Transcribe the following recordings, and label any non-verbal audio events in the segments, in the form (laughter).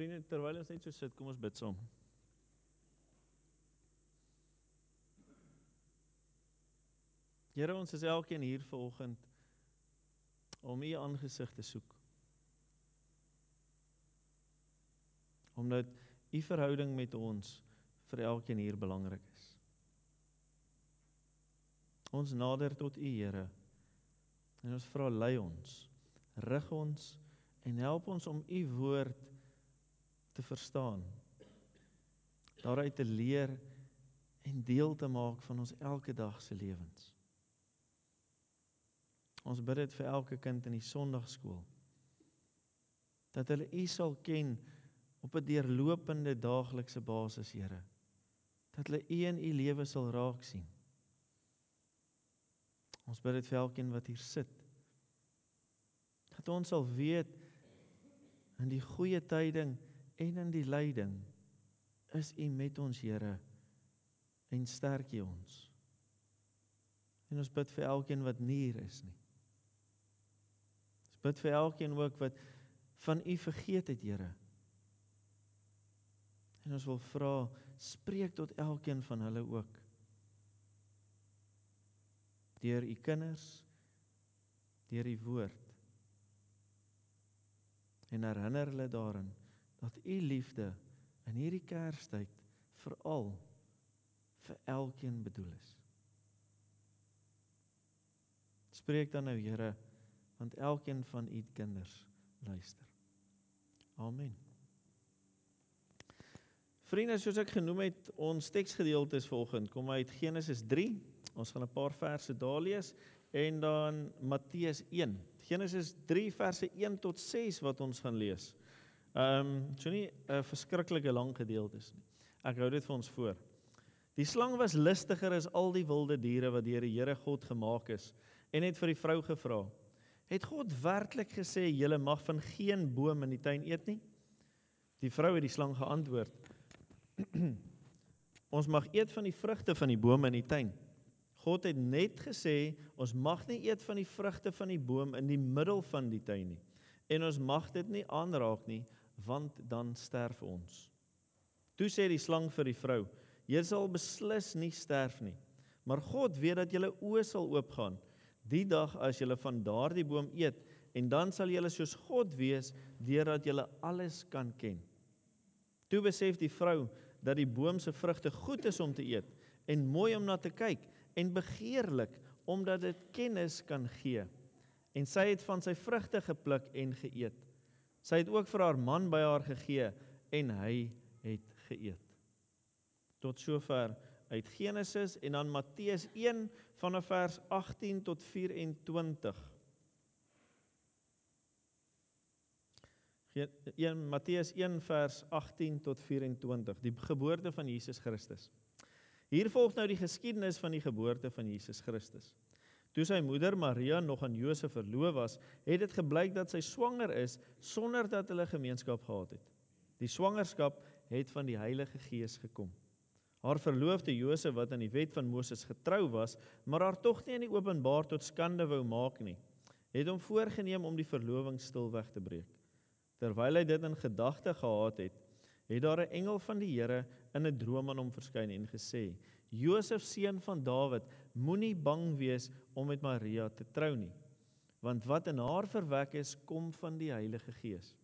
Vriende, terwyl ons net so sit, kom ons bid saam. Here, ons is elkeen hier vanoggend om U aangesig te soek. Omdat U verhouding met ons vir elkeen hier belangrik is. Ons nader tot U, Here. En ons vra lei ons, rig ons en help ons om U woord te verstaan. Daaruit te leer en deel te maak van ons elke dag se lewens. Ons bid dit vir elke kind in die Sondagskool. Dat hulle U sal ken op 'n deurlopende daaglikse basis, Here. Dat hulle U in U lewe sal raak sien. Ons bid dit vir elkeen wat hier sit. Dat ons sal weet in die goeie tyding en in die lyding is U met ons, Here, en sterk U ons. En ons bid vir elkeen wat hier is nie. Ons bid vir elkeen ook wat van U vergeet het, Here. En ons wil vra, spreek tot elkeen van hulle ook. Deur U kinders, deur U woord. En herinner hulle daarin dat U liefde in hierdie Kerstyd veral vir elkeen bedoel is. Spreek dan nou, Here, want elkeen van U kinders luister. Amen. Vriende, soos ek genoem het, ons teksgedeeltes vanoggend kom uit Genesis 3. Ons gaan 'n paar verse daar lees en dan Matteus 1. Genesis 3 verse 1 tot 6 wat ons gaan lees. Ehm, um, so nie 'n verskriklike lang gedeelte is nie. Ek hou dit vir ons voor. Die slang was listiger as al die wilde diere wat deur die Here God gemaak is en het vir die vrou gevra: "Het God werklik gesê julle mag van geen boom in die tuin eet nie?" Die vrou het die slang geantwoord: (clears throat) ons mag eet van die vrugte van die bome in die tuin. God het net gesê ons mag nie eet van die vrugte van die boom in die middel van die tuin nie. En ons mag dit nie aanraak nie want dan sterf ons. Toe sê die slang vir die vrou: "Jy sal beslis nie sterf nie, maar God weet dat julle oë sal oopgaan die dag as julle van daardie boom eet en dan sal julle soos God wees deurdat julle alles kan ken." Toe besef die vrou dat die boom se vrugte goed is om te eet en mooi om na te kyk en begeerlik omdat dit kennis kan gee. En sy het van sy vrugte gepluk en geëet. Sy het ook vir haar man by haar gegee en hy het geëet. Tot sover uit Genesis en dan Matteus 1 vanaf vers 18 tot 24. 1 Matteus 1 vers 18 tot 24 die geboorte van Jesus Christus. Hier volg nou die geskiedenis van die geboorte van Jesus Christus. Toe sy moeder Maria nog aan Josef verloof was, het dit gebleik dat sy swanger is sonder dat hulle gemeenskap gehad het. Die swangerskap het van die Heilige Gees gekom. Haar verloofde Josef wat aan die wet van Moses getrou was, maar haar tog nie in die openbaar tot skande wou maak nie, het hom voorgenem om die verloving stilweg te breek. Terwyl hy dit in gedagte gehad het, het daar 'n engel van die Here in 'n droom aan hom verskyn en gesê: "Josef seun van Dawid, moenie bang wees om met Maria te trou nie, want wat in haar verwek is, kom van die Heilige Gees.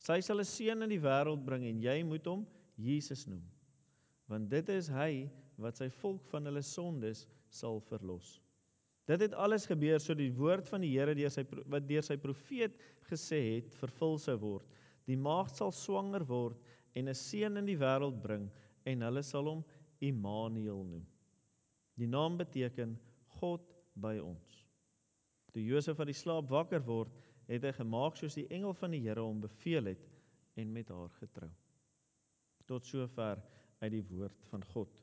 Sy sal 'n seun in die wêreld bring en jy moet hom Jesus noem, want dit is hy wat sy volk van hulle sondes sal verlos." Dit het alles gebeur sodat die woord van die Here deur sy wat deur sy profeet gesê het vervul sou word. Die maagd sal swanger word en 'n seun in die wêreld bring en hulle sal hom Immanuel noem. Die naam beteken God by ons. Toe Josef uit die slaap wakker word, het hy gemaak soos die engel van die Here hom beveel het en met haar getrou. Tot sover uit die woord van God.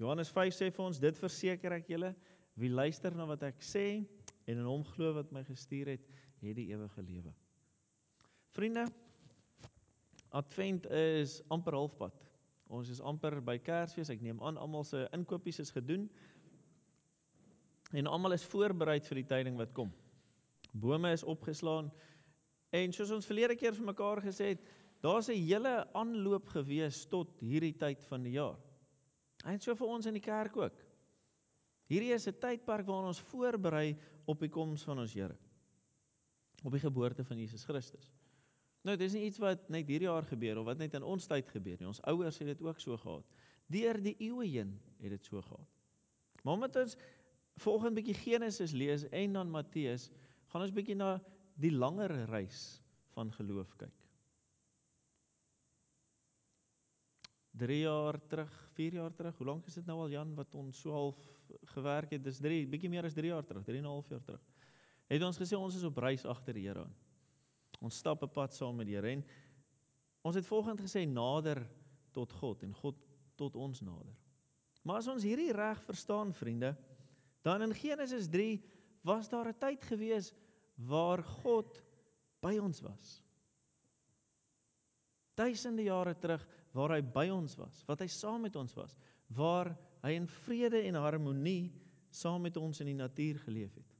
Johannes 5 sê vir ons dit verseker ek julle Wie luister na wat ek sê en in hom glo wat my gestuur het, het die ewige lewe. Vriende, Advent is amper halfpad. Ons is amper by Kersfees. Ek neem aan almal se inkopies is gedoen. En almal is voorberei vir die tyding wat kom. Bome is opgeslaan. En soos ons verlede keer vir mekaar gesê het, Daar's 'n hele aanloop gewees tot hierdie tyd van die jaar. En so vir ons in die kerk ook. Hierdie is 'n tydperk waarin ons voorberei op die koms van ons Here. Op die geboorte van Jesus Christus. Nou, dis nie iets wat net hierdie jaar gebeur of wat net in ons tyd gebeur nie. Ons ouers het dit ook so gehad. Deur die eeue heen het dit so gehad. Maar omdat ons volgende bietjie Genesis lees en dan Matteus, gaan ons bietjie na die langer reis van geloof kyk. 3 jaar terug, 4 jaar terug. Hoe lank is dit nou al Jan wat ons so half gewerk het? Dis 3, bietjie meer as 3 jaar terug, 3 en 'n half jaar terug. Het ons gesê ons is op reis agter die Here aan. Ons stap 'n pad saam met die Here en ons het volgens gesê nader tot God en God tot ons nader. Maar as ons hierdie reg verstaan, vriende, dan in Genesis 3 was daar 'n tyd gewees waar God by ons was. Duisende jare terug waar hy by ons was, wat hy saam met ons was, waar hy in vrede en harmonie saam met ons in die natuur geleef het.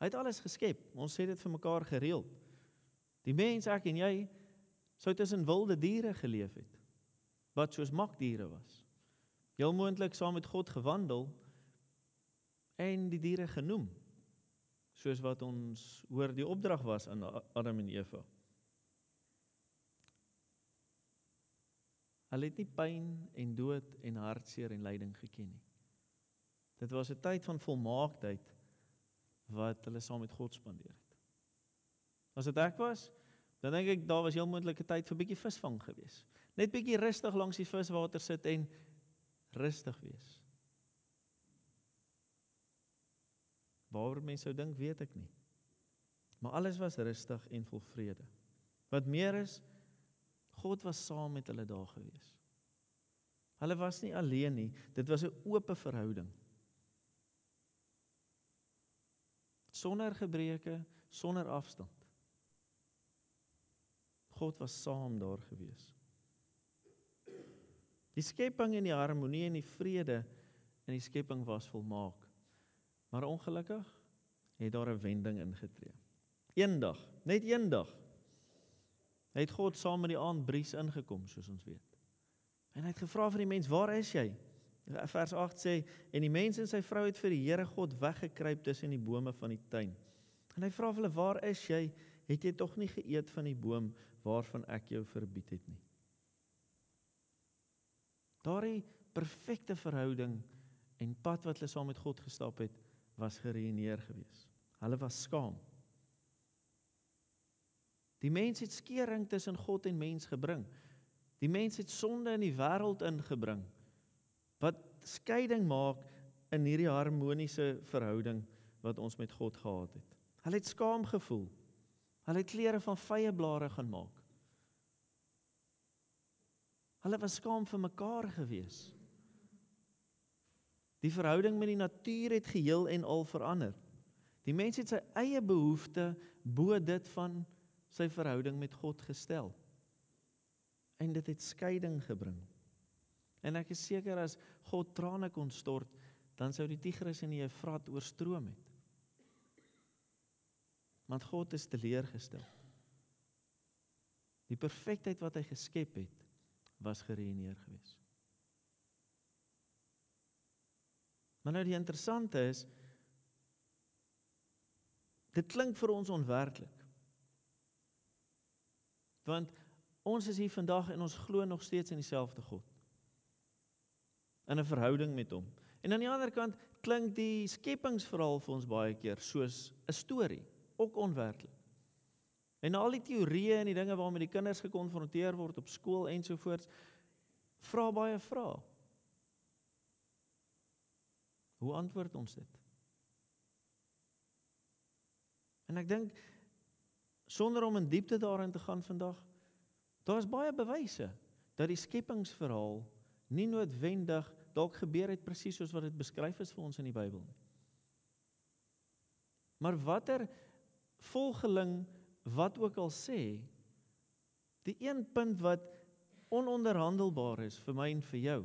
Hy het alles geskep. Ons sê dit vir mekaar gereeld. Die mens ek en jy sou tussen wilde diere geleef het wat soos makdiere was. Heel moontlik saam met God gewandel en die diere genoem soos wat ons hoor die opdrag was aan Adam en Eva. Hulle het nie pyn en dood en hartseer en lyding geken nie. Dit was 'n tyd van volmaaktheid wat hulle saam met God spandeer het. As dit ek was, dan dink ek daar was heel moontlik 'n tyd vir bietjie visvang gewees. Net bietjie rustig langs die viswater sit en rustig wees. Waaroor mense sou dink, weet ek nie. Maar alles was rustig en vol vrede. Wat meer is, God was saam met hulle daar gewees. Hulle was nie alleen nie, dit was 'n oop verhouding. Sonder gebreke, sonder afstand. God was saam daar gewees. Die skepping en die harmonie en die vrede in die skepping was volmaak. Maar ongelukkig het daar 'n wending ingetree. Eendag, net eendag het God saam met die aandbries ingekom soos ons weet. En hy het gevra vir die mens, "Waar is jy?" Vers 8 sê, "En die mens en sy vrou het vir die Here God weggekruip tussen die bome van die tuin." En hy vra hulle, "Waar is jy? Het jy tog nie geëet van die boom waarvan ek jou verbied het nie?" Daardie perfekte verhouding en pad wat hulle saam met God gestap het, was geruïneer gewees. Hulle was skaam. Die mens het skeuring tussen God en mens gebring. Die mens het sonde in die wêreld ingebring wat skeiding maak in hierdie harmoniese verhouding wat ons met God gehad het. Hulle het skaam gevoel. Hulle het klere van vye blare gaan maak. Hulle was skaam vir mekaar gewees. Die verhouding met die natuur het geheel en al verander. Die mens het sy eie behoeftes bo dit van sy verhouding met God gestel. En dit het skeiding gebring. En ek is seker as God trane kon stort, dan sou die Tigris en die Eufrat oorstroom het. Want God is teleurgestel. Die perfektheid wat hy geskep het, was geruïneer gewees. Maar nou die interessante is dit klink vir ons onwerklik. Want ons is hier vandag en ons glo nog steeds in dieselfde God. In 'n verhouding met hom. En aan die ander kant klink die skepingsverhaal vir ons baie keer soos 'n storie, ook onwerklik. En al die teorieë en die dinge waarmee die kinders gekonfronteer word op skool ensovoorts vra baie vrae. Hoe antwoord ons dit? En ek dink sonder om in diepte daarin te gaan vandag. Daar's baie bewyse dat die skepingsverhaal nie noodwendig dalk gebeur het presies soos wat dit beskryf is vir ons in die Bybel nie. Maar watter volgeling wat ook al sê, die een punt wat ononderhandelbaar is vir my en vir jou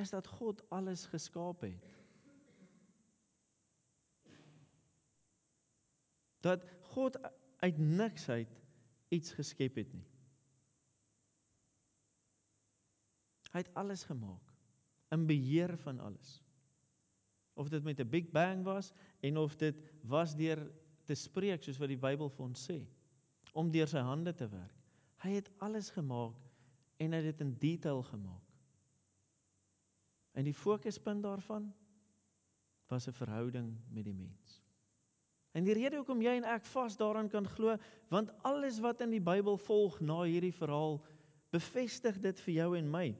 is dat God alles geskaap het. Dat God uit niks uit iets geskep het nie. Hy het alles gemaak, in beheer van alles. Of dit met 'n Big Bang was en of dit was deur te spreek soos wat die Bybel vir ons sê, om deur sy hande te werk. Hy het alles gemaak en hy het dit in detail gemaak. En die fokuspunt daarvan was 'n verhouding met die mens. En die rede hoekom jy en ek vas daaraan kan glo, want alles wat in die Bybel volg na hierdie verhaal bevestig dit vir jou en my.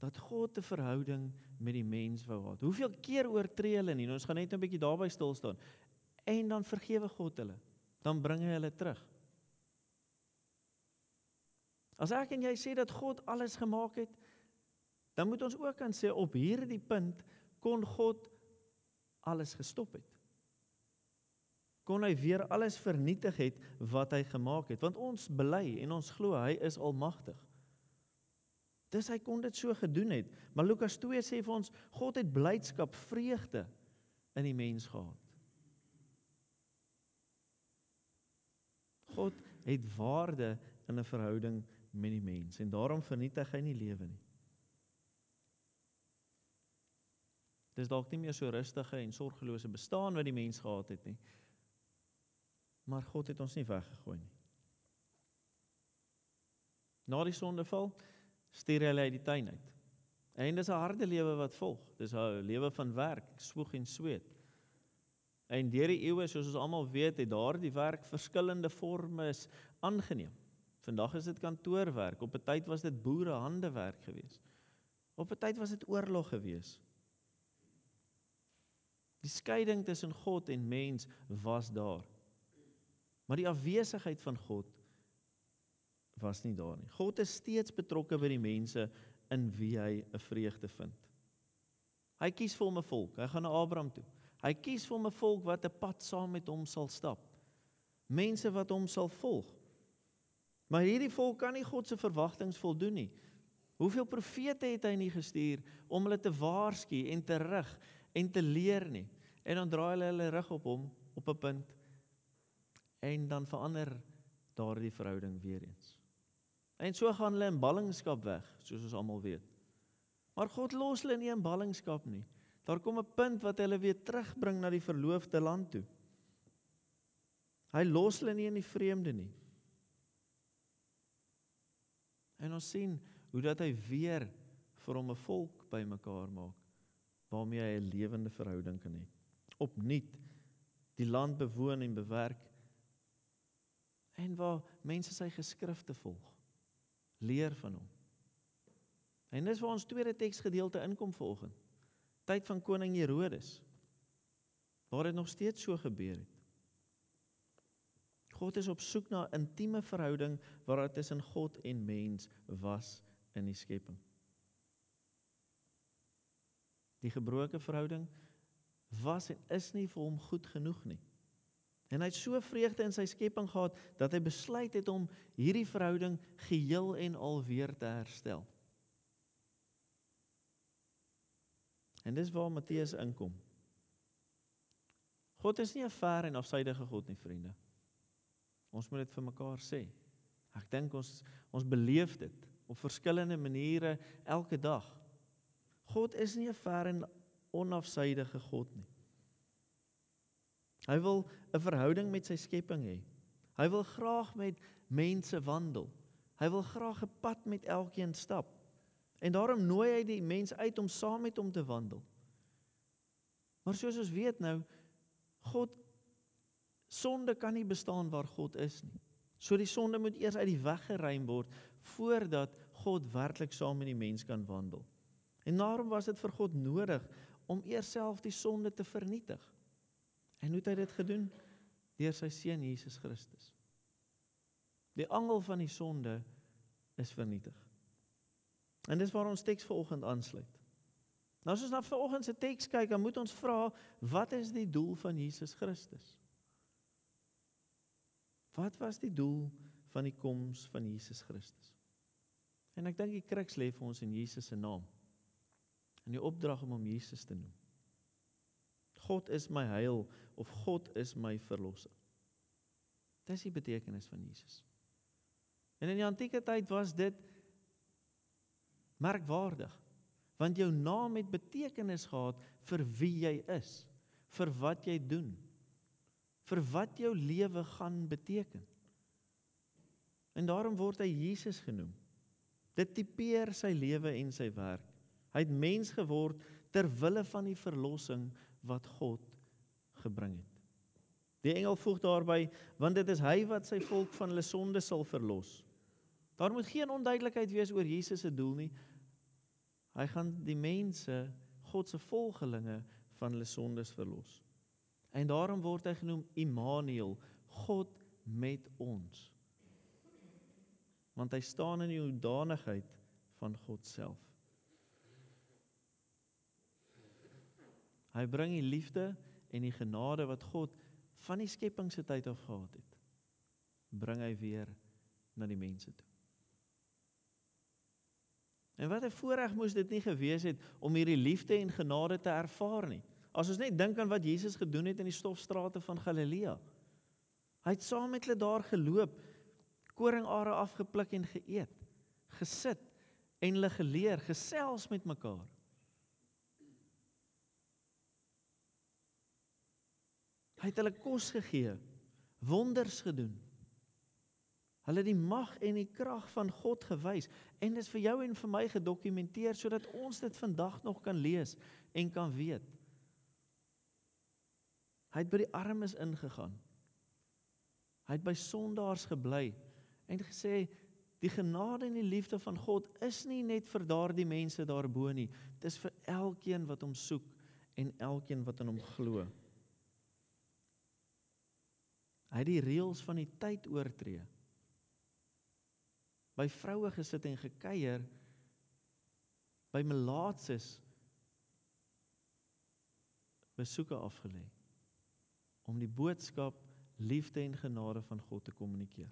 Dat God 'n verhouding met die mens wou hê. Hoeveel keer oortree hulle nie? Nou, ons gaan net 'n bietjie daarby stil staan. En dan vergewe God hulle. Dan bring hy hulle terug. As ek en jy sê dat God alles gemaak het, dan moet ons ook kan sê op hierdie punt kon God alles gestop het. Kon hy weer alles vernietig het wat hy gemaak het, want ons bely en ons glo hy is almagtig. Dis hy kon dit so gedoen het. Maar Lukas 2 sê vir ons God het blydskap, vreugde in die mens gehad. God het waarde in 'n verhouding met die mens en daarom vernietig hy nie lewe nie. Dis dalk nie meer so rustige en sorgelose bestaan wat die mens gehad het nie. Maar God het ons nie weggegooi nie. Na die sondeval stuur hulle uit die tuin uit. En dis 'n harde lewe wat volg. Dis 'n lewe van werk, swoeg en sweet. En deur die eeue, soos ons almal weet, het daardie werk verskillende forme aangeneem. Vandag is dit kantoorwerk, op 'n tyd was dit boere handewerk geweest. Op 'n tyd was dit oorlog geweest. Die skeiding tussen God en mens was daar. Maar die afwesigheid van God was nie daar nie. God is steeds betrokke by die mense in wie hy 'n vreugde vind. Hy kies vir hom 'n volk. Hy gaan na Abraham toe. Hy kies vir hom 'n volk wat 'n pad saam met hom sal stap. Mense wat hom sal volg. Maar hierdie volk kan nie God se verwagtinge voldoen nie. Hoeveel profete het hy nie gestuur om hulle te waarsku en te rig en te leer nie. En dan draai hulle hulle rug op hom op 'n punt en dan verander daardie verhouding weer eens. En so gaan hulle in ballingskap weg, soos ons almal weet. Maar God los hulle nie in ballingskap nie. Daar kom 'n punt wat hulle weer terugbring na die verloofde land toe. Hy los hulle nie in die vreemde nie. En ons sien hoe dat hy weer vir hom 'n volk bymekaar maak waarmee hy 'n lewende verhouding kan hê. Opnuut die land bewoon en bewerk en waar mense sy geskrifte volg. Leer van hom. En dis waar ons tweede teksgedeelte inkom vanoggend. Tyd van koning Herodes. Waar dit nog steeds so gebeur het. God is op soek na 'n intieme verhouding waar daar tussen God en mens was in die skepping. Die gebroke verhouding was en is nie vir hom goed genoeg nie. En hy het so vreugde in sy skepping gehad dat hy besluit het om hierdie verhouding geheel en al weer te herstel. En dis waar Matteus inkom. God is nie 'n ver en afsydige God nie, vriende. Ons moet dit vir mekaar sê. Ek dink ons ons beleef dit op verskillende maniere elke dag. God is nie 'n ver en onafsydige God nie. Hy wil 'n verhouding met sy skepping hê. Hy wil graag met mense wandel. Hy wil graag 'n pad met elkeen stap. En daarom nooi hy die mens uit om saam met hom te wandel. Maar soos ons weet nou, God sonde kan nie bestaan waar God is nie. So die sonde moet eers uit die weg geruim word voordat God werklik saam met die mens kan wandel. En daarom was dit vir God nodig om eers self die sonde te vernietig. En hoe het hy dit gedoen? Deur sy seun Jesus Christus. Die angel van die sonde is vernietig. En dis waar ons teks vanoggend aansluit. Nou as ons na vanoggend se teks kyk, dan moet ons vra, wat is die doel van Jesus Christus? Wat was die doel van die koms van Jesus Christus? En ek dink die kruks lê vir ons in Jesus se naam in die opdrag om hom Jesus te noem. God is my heil of God is my verlosser. Dis die betekenis van Jesus. En in die antieke tyd was dit merkwaardig. Want jou naam het betekenis gehad vir wie jy is, vir wat jy doen, vir wat jou lewe gaan beteken. En daarom word hy Jesus genoem. Dit tipeer sy lewe en sy werk. Hy het mens geword ter wille van die verlossing wat God gebring het. Die engel voeg daarby, want dit is hy wat sy volk van hulle sonde sal verlos. Daar moet geen onduidelikheid wees oor Jesus se doel nie. Hy gaan die mense, God se volgelinge van hulle sondes verlos. En daarom word hy genoem Immanuel, God met ons. Want hy staan in die hoedanigheid van God self. Hy bring die liefde en die genade wat God van die skepping se tyd af gehad het, bring hy weer na die mense toe. En wat 'n voorreg moes dit nie gewees het om hierdie liefde en genade te ervaar nie. As ons net dink aan wat Jesus gedoen het in die stofstrate van Galilea. Hy het saam met hulle daar geloop, koringare afgepluk en geëet, gesit en hulle geleer, gesels met mekaar. Hy het hulle kos gegee, wonders gedoen. Hulle die mag en die krag van God gewys en dit is vir jou en vir my gedokumenteer sodat ons dit vandag nog kan lees en kan weet. Hy het by die armes ingegaan. Hy het by sondaars gebly en gesê die genade en die liefde van God is nie net vir daardie mense daarbo nie. Dit is vir elkeen wat hom soek en elkeen wat in hom glo. Hy het die reëls van die tyd oortree. By vroue gesit en gekuier by melaatses besoeke afgelê om die boodskap liefde en genade van God te kommunikeer.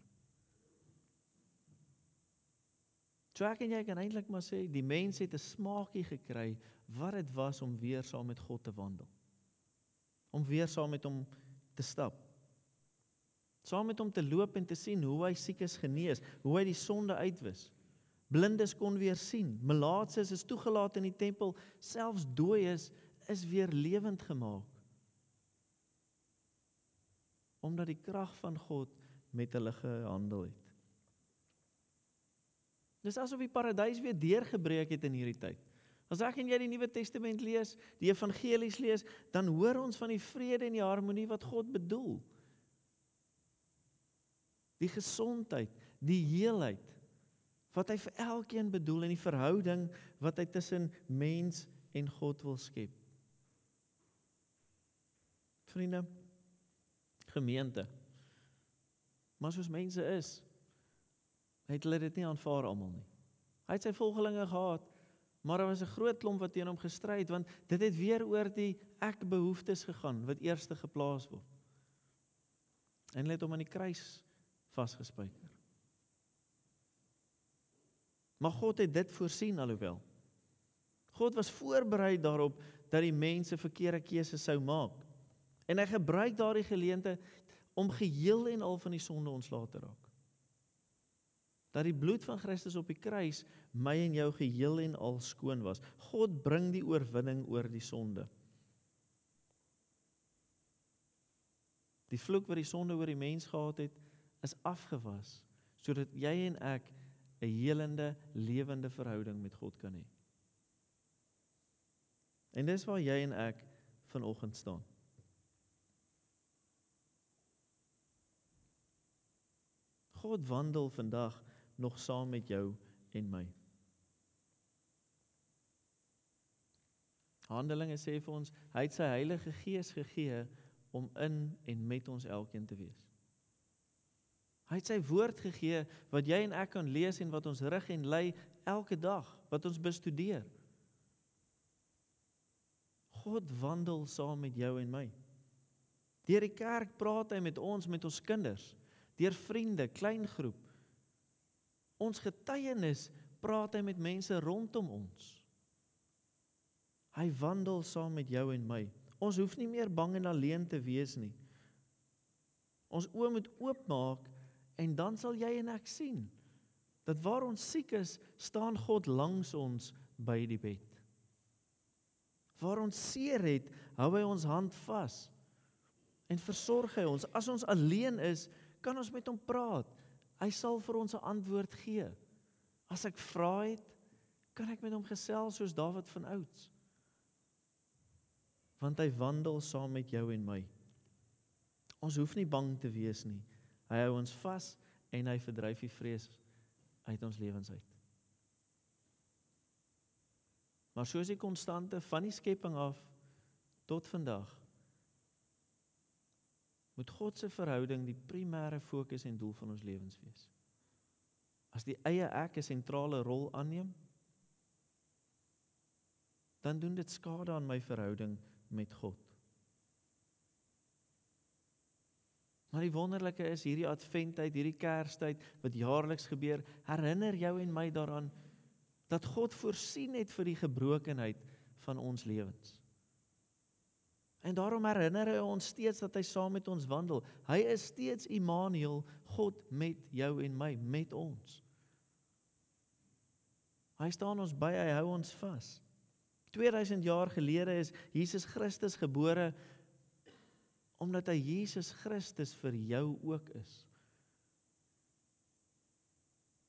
So ek en jy kan eintlik maar sê die mense het 'n smaakie gekry wat dit was om weer saam met God te wandel. Om weer saam met hom te stap saam met hom te loop en te sien hoe hy siekes genees, hoe hy die sonde uitwis. Blindes kon weer sien, melaatses is toegelaat in die tempel, selfs dooies is weer lewend gemaak. Omdat die krag van God met hulle gehandel het. Dis asof die paradys weer deurgebreek het in hierdie tyd. As ek en jy die Nuwe Testament lees, die evangelies lees, dan hoor ons van die vrede en die harmonie wat God bedoel die gesondheid, die heelheid wat hy vir elkeen bedoel in die verhouding wat hy tussen mens en God wil skep. Vriende, gemeente. Maar soos mense is, het hulle dit nie aanvaar almal nie. Hy het sy volgelinge gehad, maar daar was 'n groot klomp wat teen hom gestry het want dit het weer oor die ek behoeftes gegaan wat eerste geplaas word. En hulle het hom aan die kruis vasgespijker. Maar God het dit voorsien alhoewel. God was voorberei daarop dat die mense verkeerde keuses sou maak. En hy gebruik daardie geleentheid om geheel en al van die sonde ontslae te raak. Dat die bloed van Christus op die kruis my en jou geheel en al skoon was. God bring die oorwinning oor die sonde. Die vloek wat die sonde oor die mens gehad het, is afgewas sodat jy en ek 'n helende lewende verhouding met God kan hê. En dis waar jy en ek vanoggend staan. God wandel vandag nog saam met jou en my. Handelinge sê vir ons hy het sy Heilige Gees gegee om in en met ons elkeen te wees. Hy het sy woord gegee wat jy en ek kan lees en wat ons rig en lei elke dag, wat ons bestudeer. God wandel saam met jou en my. Deur die kerk praat hy met ons, met ons kinders, deur vriende, klein groep. Ons getuienis praat hy met mense rondom ons. Hy wandel saam met jou en my. Ons hoef nie meer bang en alleen te wees nie. Ons oë moet oopmaak En dan sal jy en ek sien dat waar ons siek is, staan God langs ons by die bed. Waar ons seer het, hou hy ons hand vas en versorg hy ons. As ons alleen is, kan ons met hom praat. Hy sal vir ons 'n antwoord gee. As ek vra het, kan ek met hom gesels soos Dawid van ouds. Want hy wandel saam met jou en my. Ons hoef nie bang te wees nie. Hy hou ons vas en hy verdryf die vrees uit ons lewens uit. Maar soos die konstante van die skepping af tot vandag moet God se verhouding die primêre fokus en doel van ons lewens wees. As die eie ek 'n sentrale rol aanneem, dan doen dit skade aan my verhouding met God. Maar die wonderlike is hierdie adventtyd, hierdie kerstyd wat jaarliks gebeur, herinner jou en my daaraan dat God voorsien het vir die gebrokenheid van ons lewens. En daarom herinner hy ons steeds dat hy saam met ons wandel. Hy is steeds Immanuel, God met jou en my, met ons. Hy staan ons by, hy hou ons vas. 2000 jaar gelede is Jesus Christus gebore omdat hy Jesus Christus vir jou ook is.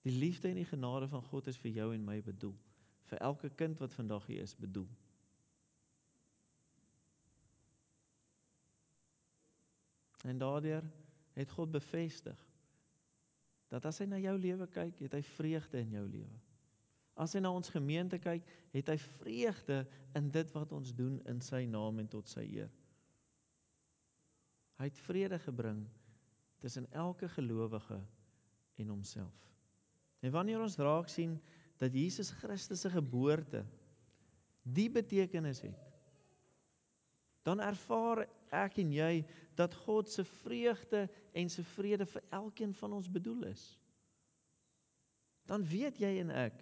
Die liefde en die genade van God is vir jou en my bedoel. Vir elke kind wat vandag hier is bedoel. En daardeur het God bevestig dat as hy na jou lewe kyk, het hy vreugde in jou lewe. As hy na ons gemeente kyk, het hy vreugde in dit wat ons doen in sy naam en tot sy eer. Hy het vrede gebring tussen elke gelowige en homself. En wanneer ons raak sien dat Jesus Christus se geboorte die betekenis het, dan ervaar ek en jy dat God se vreugde en se vrede vir elkeen van ons bedoel is. Dan weet jy en ek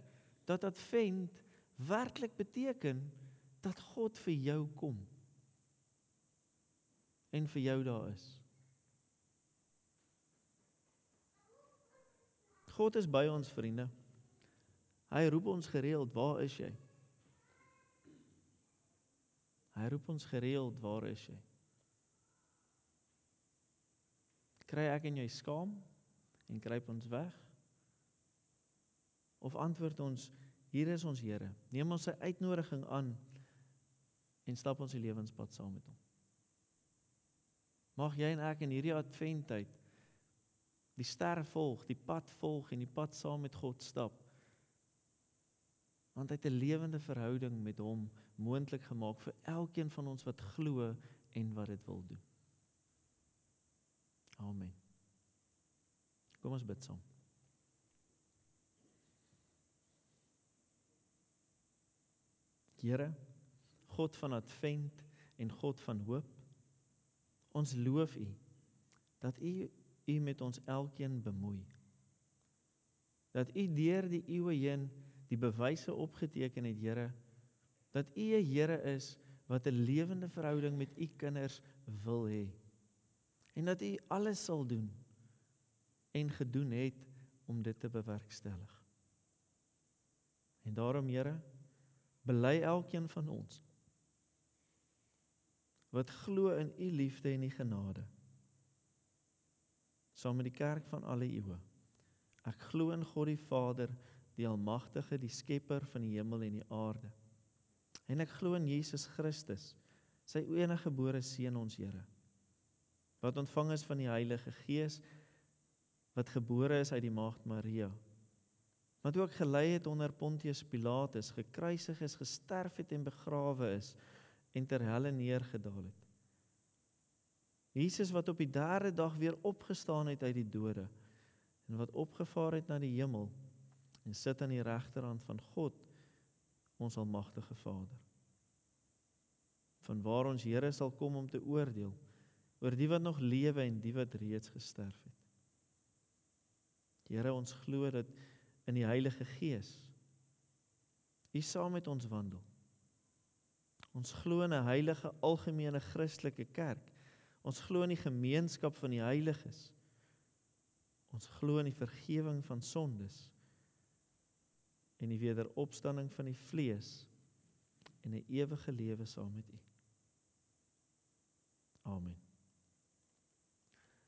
dat advent werklik beteken dat God vir jou kom en vir jou daar is. God is by ons vriende. Hy roep ons gereeld, waar is jy? Hy roep ons gereeld, waar is jy? Kry ek en jy skaam en kruip ons weg? Of antwoord ons, hier is ons Here. Neem ons sy uitnodiging aan en stap ons die lewenspad saam met hom. Mag jy en ek in hierdie adventtyd die ster volg, die pad volg en die pad saam met God stap want hy het 'n lewende verhouding met hom moontlik gemaak vir elkeen van ons wat glo en wat dit wil doen. Amen. Kom ons bid saam. Here, God van Advent en God van hoop, ons loof U dat U U met ons elkeen bemoei. Dat U deur die eeue heen die bewyse opgeteken het, Here, dat U 'n Here is wat 'n lewende verhouding met U kinders wil hê. En dat U alles sal doen en gedoen het om dit te bewerkstellig. En daarom, Here, bely elkeen van ons wat glo in U liefde en U genade saam met die kerk van alle eeue. Ek glo in God die Vader, die almagtige, die skepper van die hemel en die aarde. En ek glo in Jesus Christus, sy enige gebore seun ons Here, wat ontvang is van die Heilige Gees, wat gebore is uit die maagd Maria, wat ook gelei het onder Pontius Pilatus, gekruisig is, gesterf het en begrawe is en ter helle neergedaal het. Jesus wat op die derde dag weer opgestaan het uit die dode en wat opgevaar het na die hemel en sit aan die regterhand van God, ons almagtige Vader. Van waar ons Here sal kom om te oordeel oor die wat nog lewe en die wat reeds gesterf het. Here, ons glo dat in die Heilige Gees U saam met ons wandel. Ons glo in 'n heilige algemene Christelike kerk. Ons glo in die gemeenskap van die heiliges. Ons glo in die vergifnis van sondes en die wederopstanding van die vlees en 'n ewige lewe saam met U. Amen.